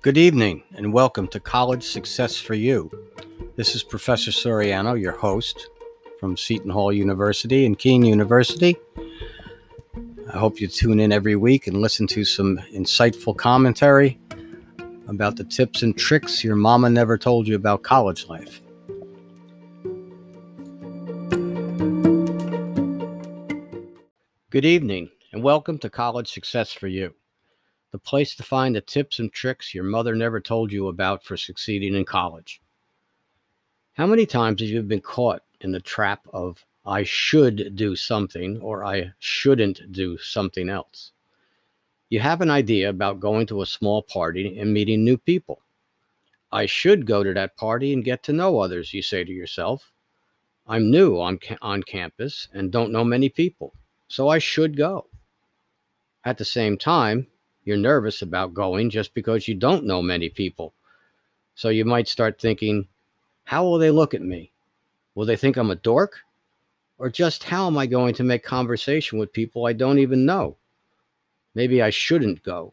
Good evening and welcome to College Success for You. This is Professor Soriano, your host from Seton Hall University and Kean University. I hope you tune in every week and listen to some insightful commentary about the tips and tricks your mama never told you about college life. Good evening and welcome to College Success for You the place to find the tips and tricks your mother never told you about for succeeding in college. How many times have you been caught in the trap of, I should do something or I shouldn't do something else? You have an idea about going to a small party and meeting new people. I should go to that party and get to know others, you say to yourself. I'm new on, on campus and don't know many people, so I should go. At the same time, you're nervous about going just because you don't know many people. So you might start thinking, how will they look at me? Will they think I'm a dork? Or just how am I going to make conversation with people I don't even know? Maybe I shouldn't go.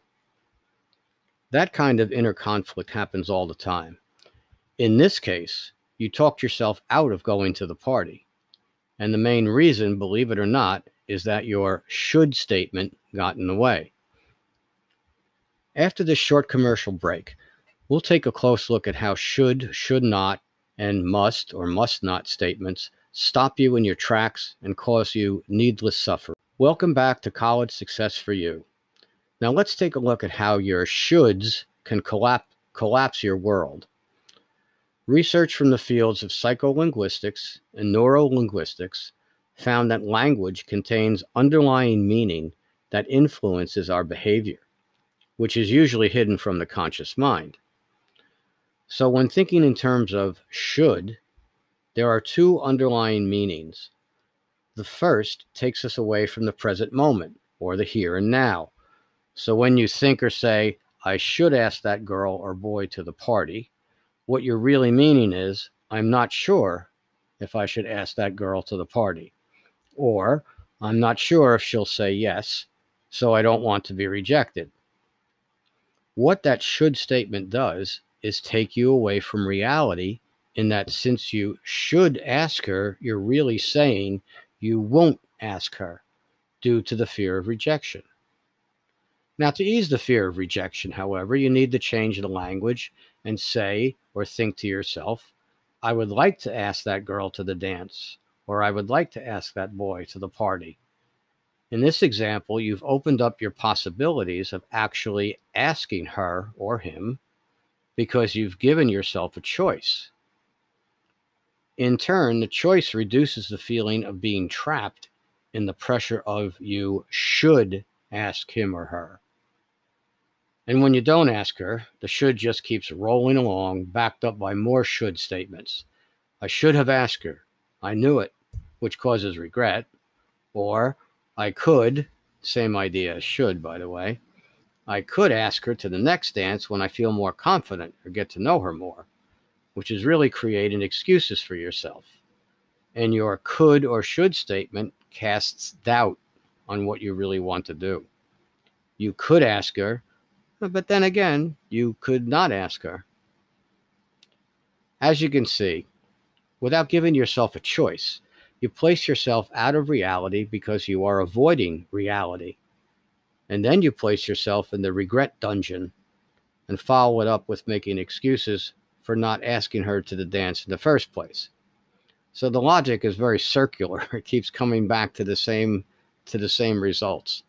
That kind of inner conflict happens all the time. In this case, you talked yourself out of going to the party. And the main reason, believe it or not, is that your should statement got in the way. After this short commercial break, we'll take a close look at how should, should not, and must or must not statements stop you in your tracks and cause you needless suffering. Welcome back to College Success for You. Now let's take a look at how your shoulds can collapse, collapse your world. Research from the fields of psycholinguistics and neurolinguistics found that language contains underlying meaning that influences our behavior which is usually hidden from the conscious mind. So, when thinking in terms of should, there are two underlying meanings. The first takes us away from the present moment or the here and now. So, when you think or say, I should ask that girl or boy to the party, what you're really meaning is, I'm not sure if I should ask that girl to the party. Or, I'm not sure if she'll say yes, so I don't want to be rejected. What that should statement does is take you away from reality in that since you should ask her, you're really saying you won't ask her due to the fear of rejection. Now, to ease the fear of rejection, however, you need to change the language and say or think to yourself, I would like to ask that girl to the dance, or I would like to ask that boy to the party. In this example, you've opened up your possibilities of actually asking her or him because you've given yourself a choice. In turn, the choice reduces the feeling of being trapped in the pressure of you should ask him or her. And when you don't ask her, the should just keeps rolling along, backed up by more should statements. I should have asked her. I knew it, which causes regret. Or, I could, same idea should, by the way, I could ask her to the next dance when I feel more confident or get to know her more, which is really creating excuses for yourself. And your could or should statement casts doubt on what you really want to do. You could ask her, but then again, you could not ask her. As you can see, without giving yourself a choice, you place yourself out of reality because you are avoiding reality. And then you place yourself in the regret dungeon and follow it up with making excuses for not asking her to the dance in the first place. So the logic is very circular. It keeps coming back to the same to the same results,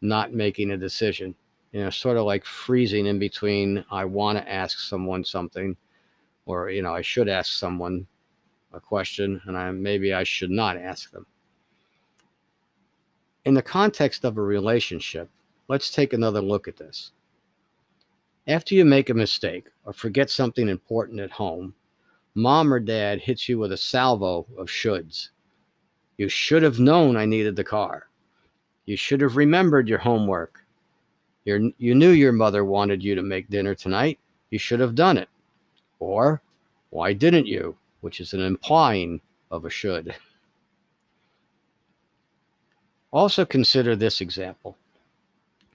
not making a decision. You know, sort of like freezing in between I want to ask someone something or you know, I should ask someone a question and I maybe I should not ask them. In the context of a relationship, let's take another look at this. After you make a mistake or forget something important at home, mom or dad hits you with a salvo of shoulds. You should have known I needed the car. You should have remembered your homework. You're, you knew your mother wanted you to make dinner tonight. You should have done it. Or, why didn't you? Which is an implying of a should. Also consider this example.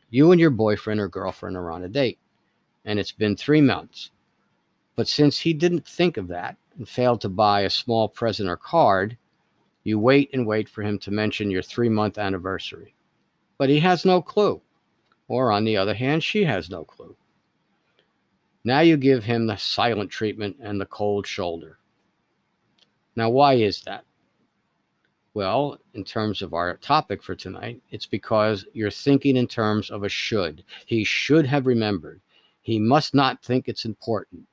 You and your boyfriend or girlfriend are on a date, and it's been three months. But since he didn't think of that and failed to buy a small present or card, you wait and wait for him to mention your three month anniversary. But he has no clue. Or, on the other hand, she has no clue. Now you give him the silent treatment and the cold shoulder. Now, why is that? Well, in terms of our topic for tonight, it's because you're thinking in terms of a should. He should have remembered. He must not think it's important.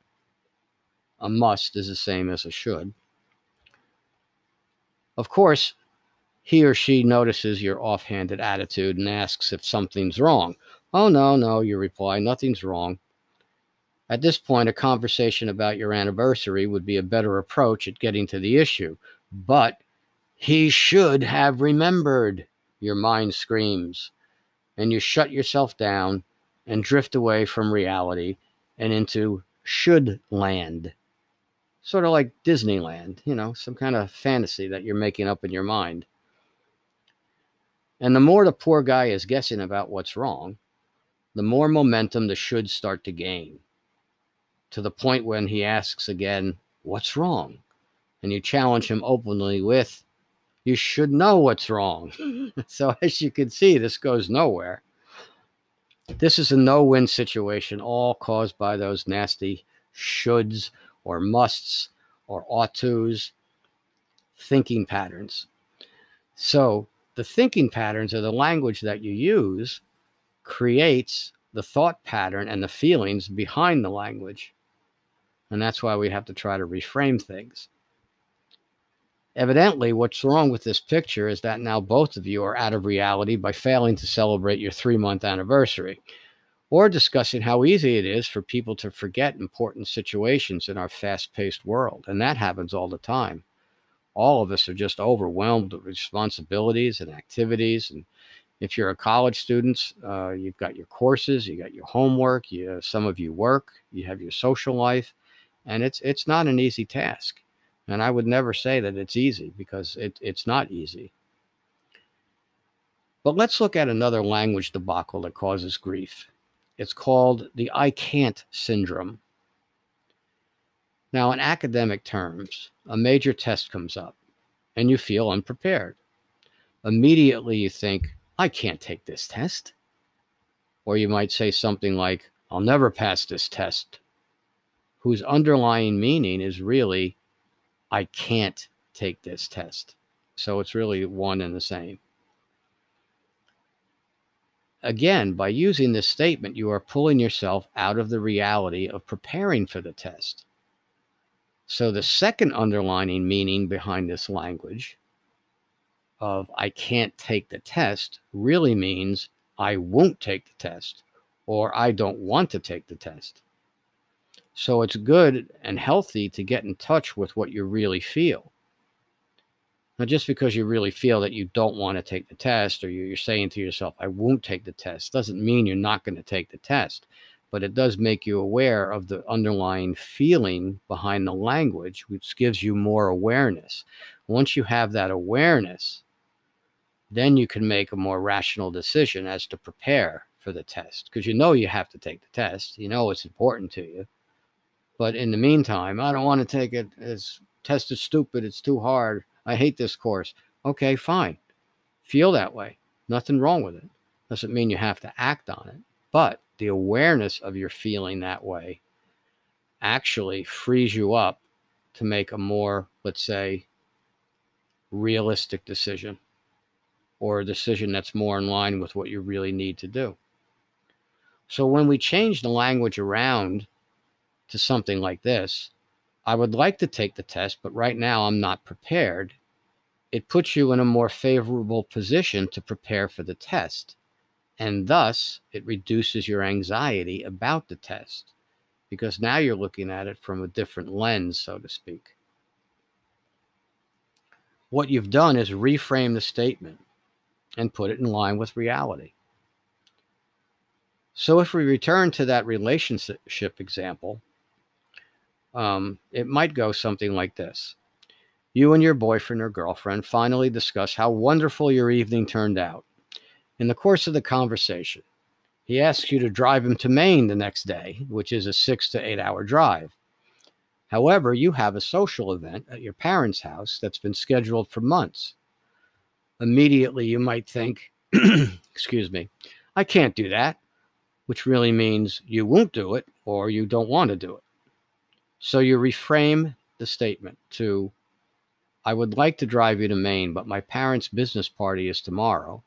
A must is the same as a should. Of course, he or she notices your offhanded attitude and asks if something's wrong. Oh, no, no, you reply, nothing's wrong. At this point, a conversation about your anniversary would be a better approach at getting to the issue. But he should have remembered, your mind screams, and you shut yourself down and drift away from reality and into should land. Sort of like Disneyland, you know, some kind of fantasy that you're making up in your mind. And the more the poor guy is guessing about what's wrong, the more momentum the should start to gain to the point when he asks again, What's wrong? And you challenge him openly with, You should know what's wrong. so, as you can see, this goes nowhere. This is a no win situation, all caused by those nasty shoulds or musts or ought tos thinking patterns. So, the thinking patterns or the language that you use creates the thought pattern and the feelings behind the language. And that's why we have to try to reframe things. Evidently, what's wrong with this picture is that now both of you are out of reality by failing to celebrate your three month anniversary or discussing how easy it is for people to forget important situations in our fast paced world. And that happens all the time. All of us are just overwhelmed with responsibilities and activities. And if you're a college student, uh, you've got your courses, you've got your homework, you, some of you work, you have your social life and it's it's not an easy task. And i would never say that it's easy because it, it's not easy. But let's look at another language debacle that causes grief. It's called the i can't syndrome. Now in academic terms a major test comes up and you feel unprepared. Immediately you think i can't take this test. Or you might say something like i'll never pass this test whose underlying meaning is really, I can't take this test. So it's really one and the same. Again, by using this statement, you are pulling yourself out of the reality of preparing for the test. So the second underlining meaning behind this language of I can't take the test really means I won't take the test or I don't want to take the test. So it's good and healthy to get in touch with what you really feel. Now, just because you really feel that you don't want to take the test or you're saying to yourself, I won't take the test, doesn't mean you're not going to take the test. But it does make you aware of the underlying feeling behind the language, which gives you more awareness. Once you have that awareness, then you can make a more rational decision as to prepare for the test because you know you have to take the test. You know it's important to you. But in the meantime, I don't want to take it. as test is stupid. It's too hard. I hate this course. Okay, fine. Feel that way. Nothing wrong with it. Doesn't mean you have to act on it. But the awareness of your feeling that way actually frees you up to make a more, let's say, realistic decision or a decision that's more in line with what you really need to do. So when we change the language around to something like this, I would like to take the test, but right now I'm not prepared. It puts you in a more favorable position to prepare for the test. And thus, it reduces your anxiety about the test because now you're looking at it from a different lens, so to speak. What you've done is reframe the statement and put it in line with reality. So, if we return to that relationship example, um, it might go something like this You and your boyfriend or girlfriend finally discuss how wonderful your evening turned out. In the course of the conversation, He asks you to drive him to Maine the next day, which is a six to eight hour drive. However, you have a social event at your parents' house that's been scheduled for months. Immediately, you might think, excuse me, I can't do that, which really means you won't do it or you don't want to do it. So you reframe the statement to, I would like to drive you to Maine, but my parents' business party is tomorrow,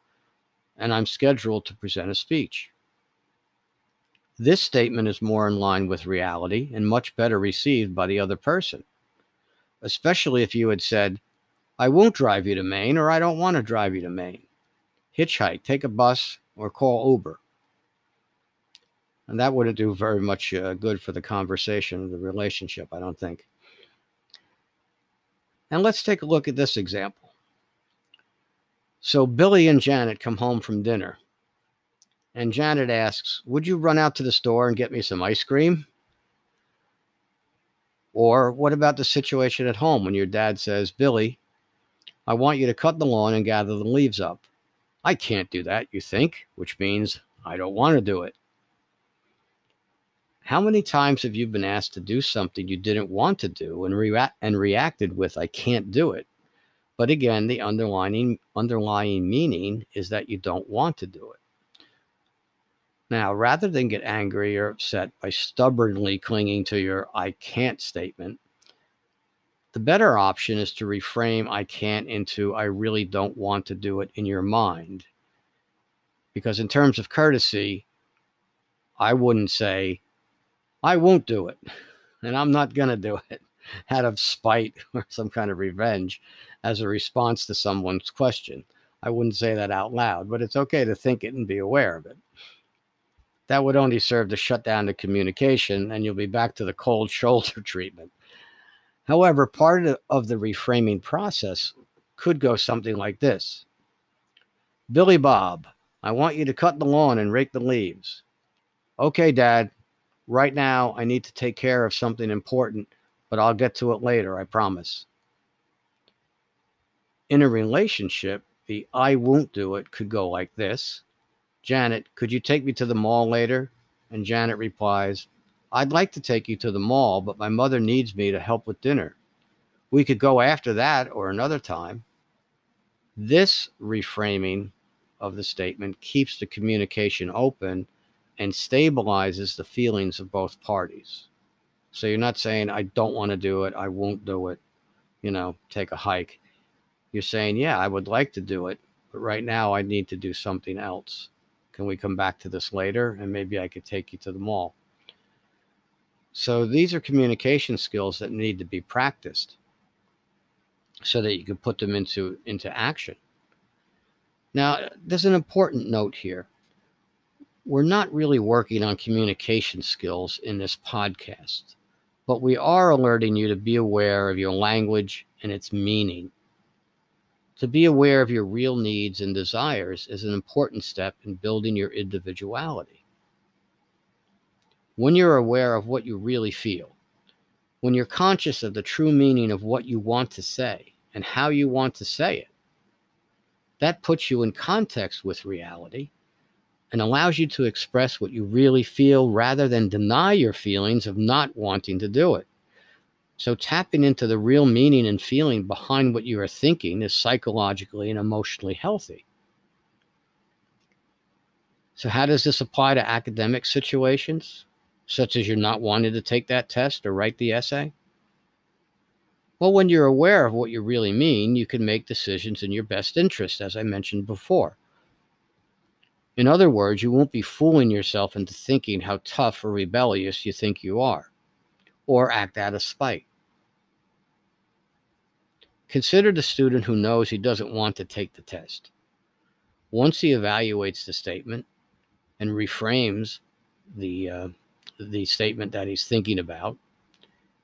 and I'm scheduled to present a speech. This statement is more in line with reality and much better received by the other person, especially if you had said, I won't drive you to Maine or I don't want to drive you to Maine. Hitchhike, take a bus, or call Uber. And that wouldn't do very much uh, good for the conversation, the relationship, I don't think. And let's take a look at this example. So Billy and Janet come home from dinner and Janet asks, Would you run out to the store and get me some ice cream? Or what about the situation at home when your dad says, Billy, I want you to cut the lawn and gather the leaves up? I can't do that, you think, which means I don't want to do it. How many times have you been asked to do something you didn't want to do and, and reacted with, I can't do it? But again, the underlying, underlying meaning is that you don't want to do it. Now, rather than get angry or upset by stubbornly clinging to your I can't statement, the better option is to reframe I can't into I really don't want to do it in your mind. Because, in terms of courtesy, I wouldn't say, I won't do it, and I'm not going to do it out of spite or some kind of revenge as a response to someone's question. I wouldn't say that out loud, but it's okay to think it and be aware of it that would only serve to shut down the communication and you'll be back to the cold shoulder treatment. However, part of the reframing process could go something like this Billy Bob, I want you to cut the lawn and rake the leaves. Okay, Dad, right now I need to take care of something important, but I'll get to it later, I promise. In a relationship, the I won't do it could go like this Janet, could you take me to the mall later? And Janet replies, I'd like to take you to the mall, but my mother needs me to help with dinner. We could go after that or another time. This reframing of the statement keeps the communication open and stabilizes the feelings of both parties. So you're not saying, I don't want to do it, I won't do it, you know, take a hike. You're saying, yeah, I would like to do it, but right now I need to do something else. Can we come back to this later? And maybe I could take you to the mall. So these are communication skills that need to be practiced so that you can put them into, into action. Now, there's an important note here. We're not really working on communication skills in this podcast, but we are alerting you to be aware of your language and its meaning to be aware of your real needs and desires is an important step in building your individuality. When you're aware of what you really feel, when you're conscious of the true meaning of what you want to say and how you want to say it, that puts you in context with reality and allows you to express what you really feel rather than deny your feelings of not wanting to do it. So, tapping into the real meaning and feeling behind what you are thinking is psychologically and emotionally healthy. So, how does this apply to academic situations, such as you're not wanting to take that test or write the essay? Well, when you're aware of what you really mean, you can make decisions in your best interest, as I mentioned before. In other words, you won't be fooling yourself into thinking how tough or rebellious you think you are, or act out of spite. Consider the student who knows he doesn't want to take the test. Once he evaluates the statement and reframes the, uh, the statement that he's thinking about,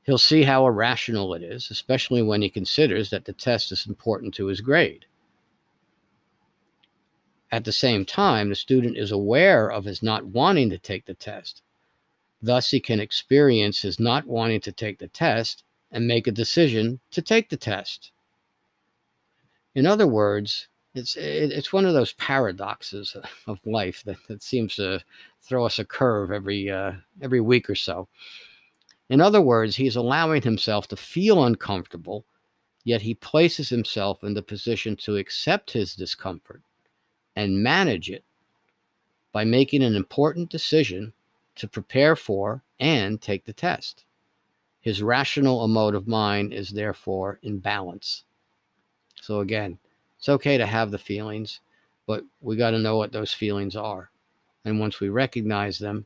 he'll see how irrational it is, especially when he considers that the test is important to his grade. At the same time, the student is aware of his not wanting to take the test. Thus, he can experience his not wanting to take the test and make a decision to take the test. In other words, it's it's one of those paradoxes of life that, that seems to throw us a curve every uh, every week or so. In other words, he's allowing himself to feel uncomfortable, yet he places himself in the position to accept his discomfort and manage it by making an important decision to prepare for and take the test. His rational emotive mind is therefore in balance. So, again, it's okay to have the feelings, but we got to know what those feelings are. And once we recognize them,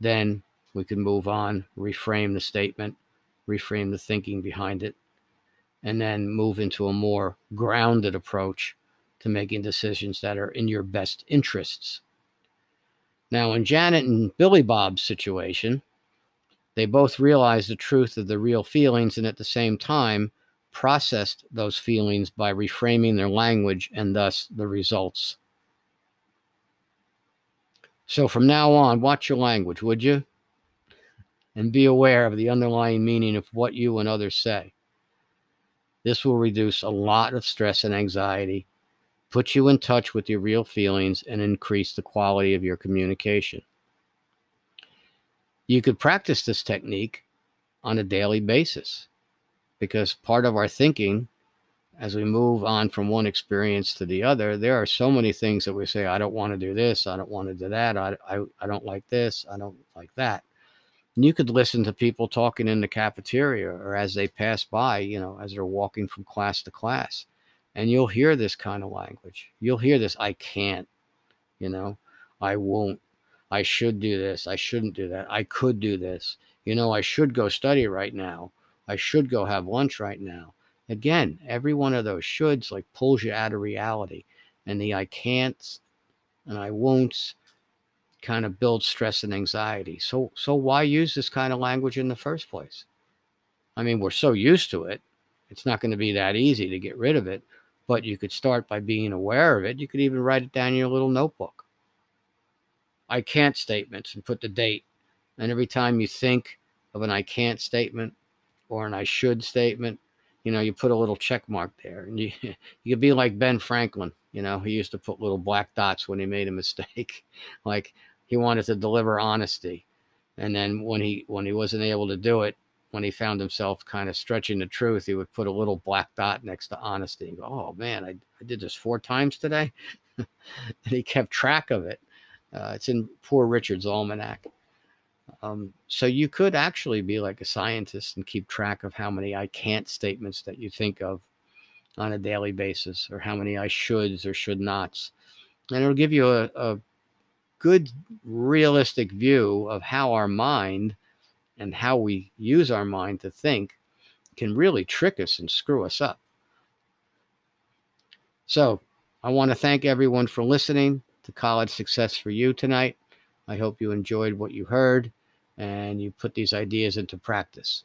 then we can move on, reframe the statement, reframe the thinking behind it, and then move into a more grounded approach to making decisions that are in your best interests. Now, in Janet and Billy Bob's situation, they both realized the truth of the real feelings and at the same time processed those feelings by reframing their language and thus the results. So from now on, watch your language, would you? And be aware of the underlying meaning of what you and others say. This will reduce a lot of stress and anxiety, put you in touch with your real feelings, and increase the quality of your communication. You could practice this technique on a daily basis because part of our thinking as we move on from one experience to the other there are so many things that we say i don't want to do this i don't want to do that I, I, I don't like this i don't like that and you could listen to people talking in the cafeteria or as they pass by you know as they're walking from class to class and you'll hear this kind of language you'll hear this i can't you know i won't i should do this i shouldn't do that i could do this you know i should go study right now I should go have lunch right now. Again, every one of those shoulds like pulls you out of reality. And the I can'ts and I won'ts kind of build stress and anxiety. So so why use this kind of language in the first place? I mean, we're so used to it. It's not going to be that easy to get rid of it, but you could start by being aware of it. You could even write it down in your little notebook. I can't statements and put the date. And every time you think of an I can't statement, or an I should statement, you know, you put a little check mark there. And you you could be like Ben Franklin, you know, he used to put little black dots when he made a mistake. like he wanted to deliver honesty. And then when he when he wasn't able to do it, when he found himself kind of stretching the truth, he would put a little black dot next to honesty and go, Oh man, I, I did this four times today. and he kept track of it. Uh, it's in Poor Richard's Almanac. Um, so you could actually be like a scientist and keep track of how many I can't statements that you think of on a daily basis, or how many I shoulds or should nots. And it'll give you a, a good, realistic view of how our mind and how we use our mind to think can really trick us and screw us up. So I want to thank everyone for listening to College Success for You tonight. I hope you enjoyed what you heard and you put these ideas into practice.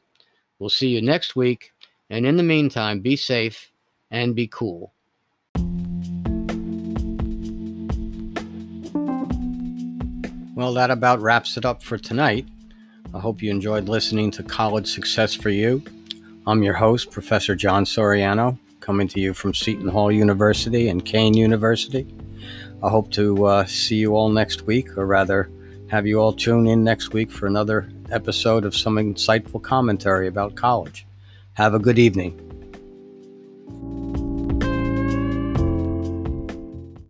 We'll see you next week. And in the meantime, be safe and be cool. Well, that about wraps it up for tonight. I hope you enjoyed listening to College Success for You. I'm your host, Professor John Soriano, coming to you from Seton Hall University and Kean University. I hope to uh, see you all next week, or rather, have you all tune in next week for another episode of some insightful commentary about college. Have a good evening.